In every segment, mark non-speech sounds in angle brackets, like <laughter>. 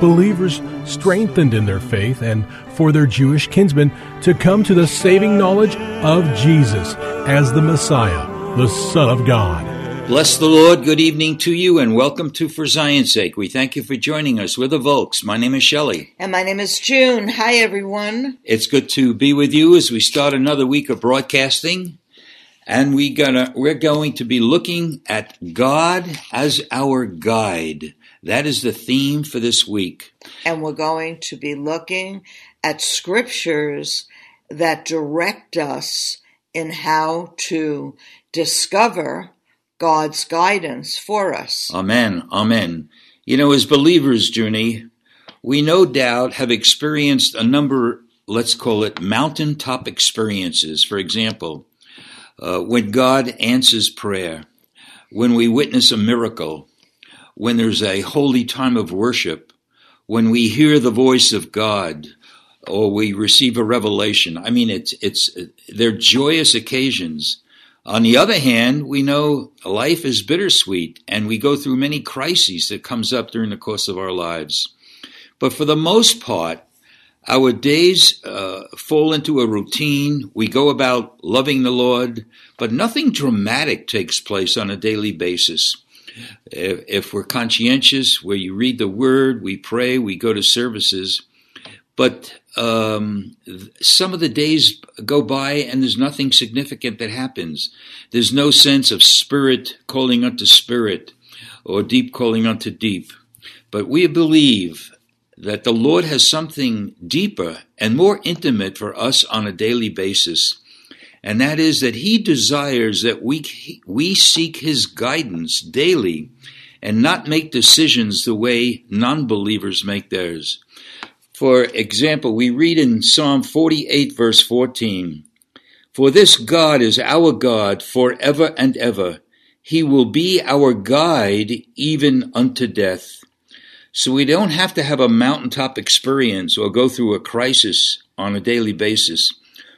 Believers strengthened in their faith and for their Jewish kinsmen to come to the saving knowledge of Jesus as the Messiah, the Son of God. Bless the Lord. Good evening to you and welcome to For Zion's Sake. We thank you for joining us. We're the Volks. My name is Shelley. And my name is June. Hi, everyone. It's good to be with you as we start another week of broadcasting. And we gonna, we're going to be looking at God as our guide. That is the theme for this week. And we're going to be looking at scriptures that direct us in how to discover God's guidance for us. Amen. Amen. You know, as believers, Junie, we no doubt have experienced a number, let's call it mountaintop experiences. For example, uh, when God answers prayer, when we witness a miracle, when there's a holy time of worship, when we hear the voice of God, or we receive a revelation. I mean, it's, it's, they're joyous occasions. On the other hand, we know life is bittersweet and we go through many crises that comes up during the course of our lives. But for the most part, our days uh, fall into a routine. We go about loving the Lord, but nothing dramatic takes place on a daily basis. If, if we're conscientious, where you read the Word, we pray, we go to services, but um, some of the days go by and there's nothing significant that happens. There's no sense of spirit calling unto spirit or deep calling unto deep. But we believe that the Lord has something deeper and more intimate for us on a daily basis. And that is that He desires that we, we seek His guidance daily and not make decisions the way non believers make theirs. For example, we read in Psalm 48, verse 14 For this God is our God forever and ever. He will be our guide even unto death. So we don't have to have a mountaintop experience or go through a crisis on a daily basis.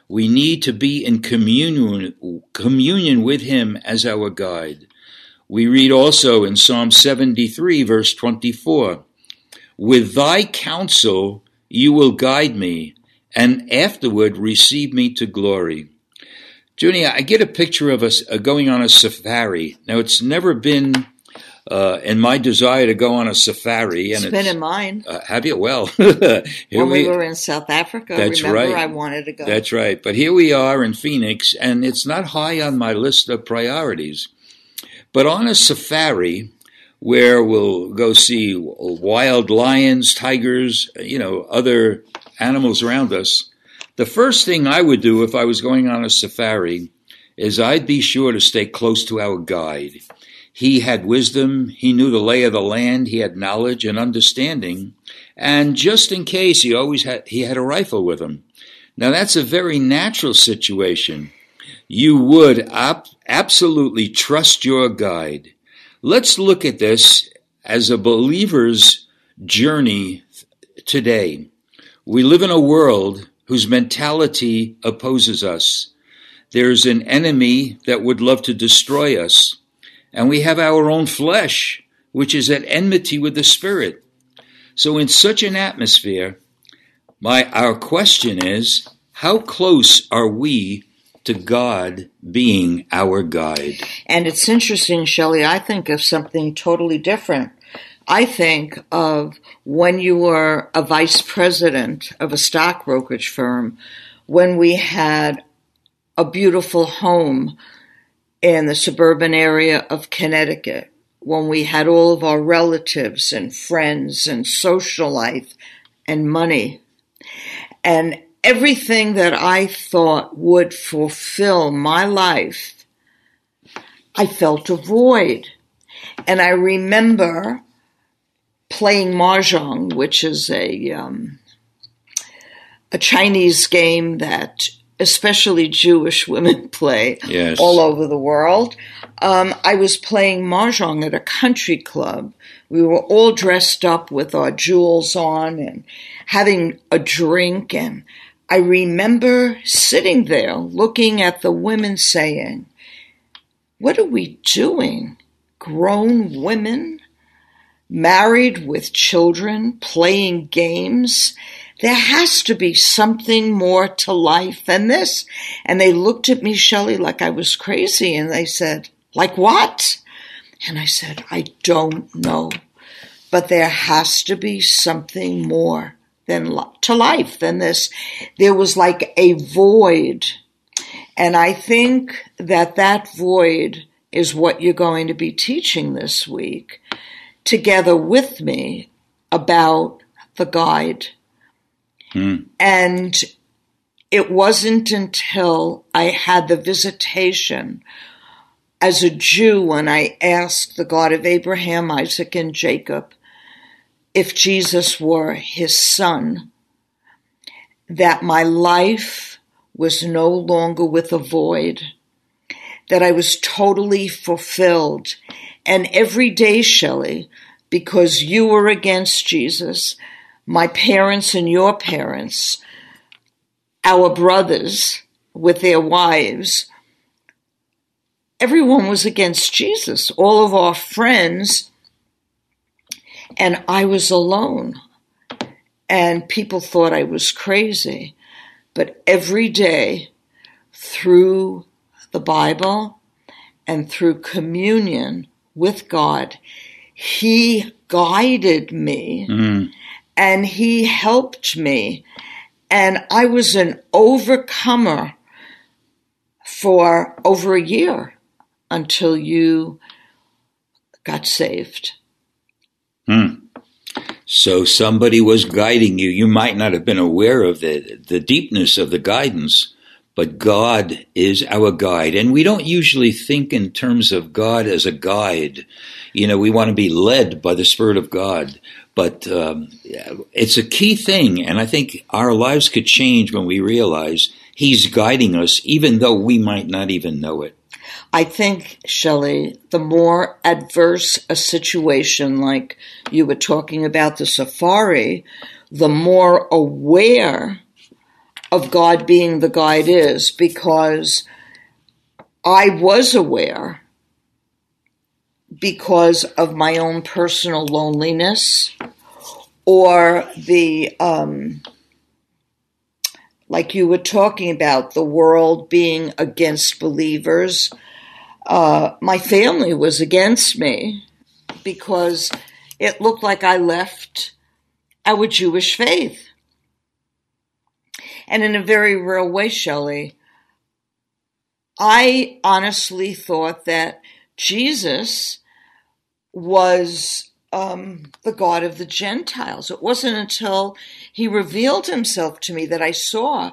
We need to be in communion, communion with Him as our guide. We read also in Psalm 73, verse 24 With thy counsel you will guide me, and afterward receive me to glory. Junie, I get a picture of us uh, going on a safari. Now, it's never been uh, in my desire to go on a safari. And it's, it's been in mine. Uh, have you? Well, <laughs> when we, we, were in South Africa, that's remember right. I wanted to go. That's right. But here we are in Phoenix, and it's not high on my list of priorities. But on a safari, where we'll go see wild lions, tigers, you know, other animals around us, the first thing I would do if I was going on a safari is I'd be sure to stay close to our guide. He had wisdom, he knew the lay of the land, he had knowledge and understanding, and just in case he always had he had a rifle with him. Now that's a very natural situation. You would absolutely trust your guide. Let's look at this as a believer's journey today. We live in a world whose mentality opposes us. There's an enemy that would love to destroy us. And we have our own flesh, which is at enmity with the Spirit. So in such an atmosphere, my, our question is, how close are we to God being our guide? And it's interesting, Shelley, I think of something totally different. I think of when you were a vice president of a stock brokerage firm, when we had a beautiful home in the suburban area of Connecticut, when we had all of our relatives and friends and social life and money. And everything that I thought would fulfill my life, I felt a void. And I remember playing mahjong, which is a um, a Chinese game that especially Jewish women <laughs> play Yes. all over the world. Um, I was playing mahjong at a country club. We were all dressed up with our jewels on and having a drink. And I remember sitting there looking at the women saying, What are we doing? Grown women, married with children, playing games. There has to be something more to life than this. And they looked at me, Shelley, like I was crazy. And they said, Like what? And I said, I don't know. But there has to be something more than to life than this. There was like a void. And I think that that void is what you're going to be teaching this week together with me about the guide. Hmm. And it wasn't until I had the visitation as a Jew when I asked the God of Abraham, Isaac, and Jacob if Jesus were his son, that my life was no longer with a void, that I was totally fulfilled. And every day, Shelley, because you were against Jesus, my parents and your parents, our brothers with their wives, everyone was against Jesus. All of our friends, and I was alone. And people thought I was crazy. But every day, through the Bible and through communion with God, He guided me mm-hmm. And He helped me. And I was an overcomer for over a year until you got saved. Hmm. So somebody was guiding you. You might not have been aware of the, the deepness of the guidance, but God is our guide. And we don't usually think in terms of God as a guide. You know, we want to be led by the Spirit of God. But um, it's a key thing. And I think our lives could change when we realize He's guiding us, even though we might not even know it. I think, Shelley, the more adverse a situation, like you were talking about the safari, the more aware of God being the guide is, because I was aware because of my own personal loneliness or the um, like you were talking about the world being against believers uh, my family was against me because it looked like i left our jewish faith. And in a very real way shelley i honestly thought that jesus was um, the God of the Gentiles. It wasn't until he revealed himself to me that I saw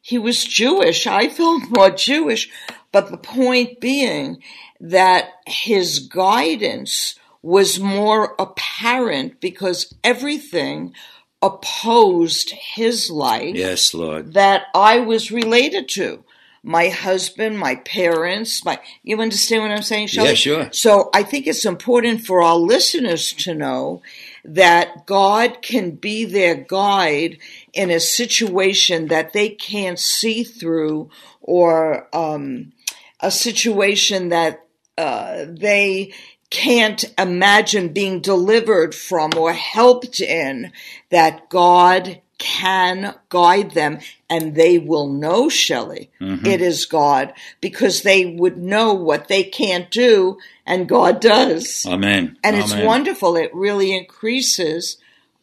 he was Jewish. I felt more Jewish, but the point being that his guidance was more apparent because everything opposed his life Yes, Lord. that I was related to. My husband, my parents, my you understand what I'm saying, Shelley? Yeah, sure. So I think it's important for our listeners to know that God can be their guide in a situation that they can't see through or um, a situation that uh, they can't imagine being delivered from or helped in, that God can guide them and they will know, Shelley, mm-hmm. it is God because they would know what they can't do and God does. Amen. And it's wonderful. It really increases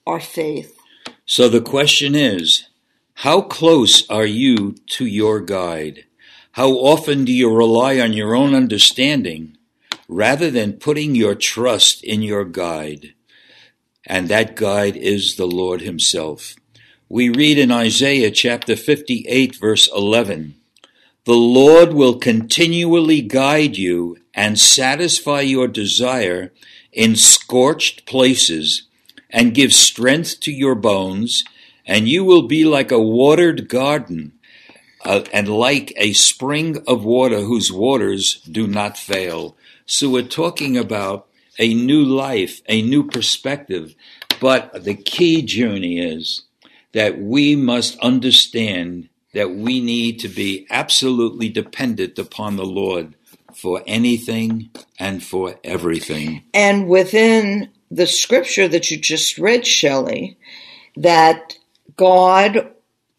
our faith. So the question is, how close are you to your guide? How often do you rely on your own understanding rather than putting your trust in your guide? And that guide is the Lord Himself. We read in Isaiah chapter 58, verse 11 The Lord will continually guide you and satisfy your desire in scorched places and give strength to your bones, and you will be like a watered garden uh, and like a spring of water whose waters do not fail. So we're talking about a new life, a new perspective. But the key journey is that we must understand that we need to be absolutely dependent upon the Lord for anything and for everything. And within the scripture that you just read, Shelley, that God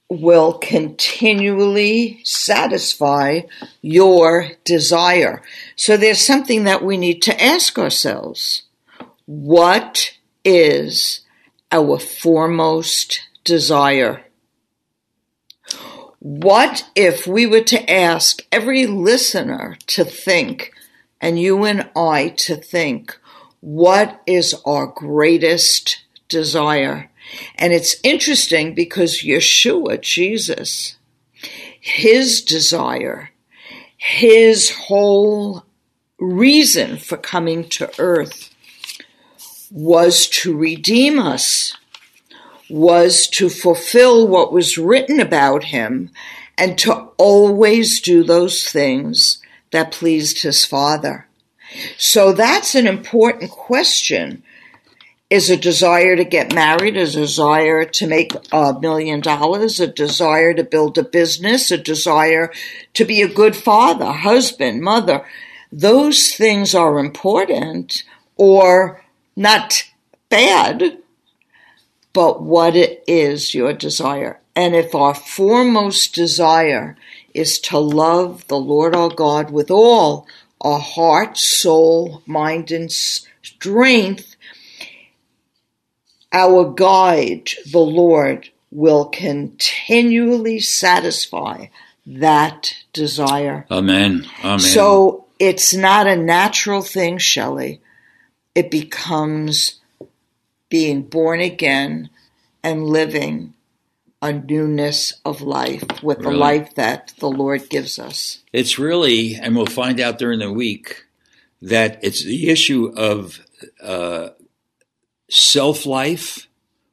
will continually satisfy your desire. So there's something that we need to ask ourselves. What is our foremost desire? What if we were to ask every listener to think, and you and I to think, what is our greatest desire? And it's interesting because Yeshua, Jesus, his desire, his whole reason for coming to earth was to redeem us, was to fulfill what was written about him, and to always do those things that pleased his Father. So that's an important question. Is a desire to get married, a desire to make a million dollars, a desire to build a business, a desire to be a good father, husband, mother. Those things are important or not bad, but what it is your desire. And if our foremost desire is to love the Lord our God with all our heart, soul, mind, and strength, our guide, the Lord, will continually satisfy that desire. Amen. Amen. So it's not a natural thing, Shelley. It becomes being born again and living a newness of life with the life that the Lord gives us. It's really, and we'll find out during the week, that it's the issue of uh, self life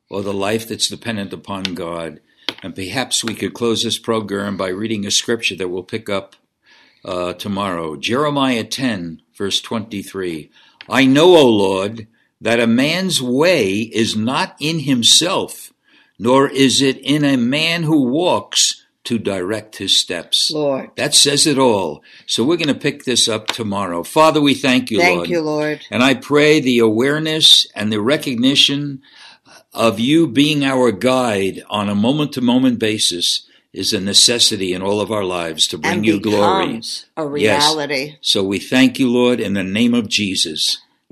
or the life that's dependent upon God. And perhaps we could close this program by reading a scripture that we'll pick up uh, tomorrow Jeremiah 10, verse 23. I know, O Lord, that a man's way is not in himself, nor is it in a man who walks to direct his steps. Lord. That says it all. So we're going to pick this up tomorrow. Father, we thank you, Thank Lord. you, Lord. And I pray the awareness and the recognition of you being our guide on a moment to moment basis is a necessity in all of our lives to bring and you glory. a Yes. reality. So we thank you, Lord, in the name of Jesus.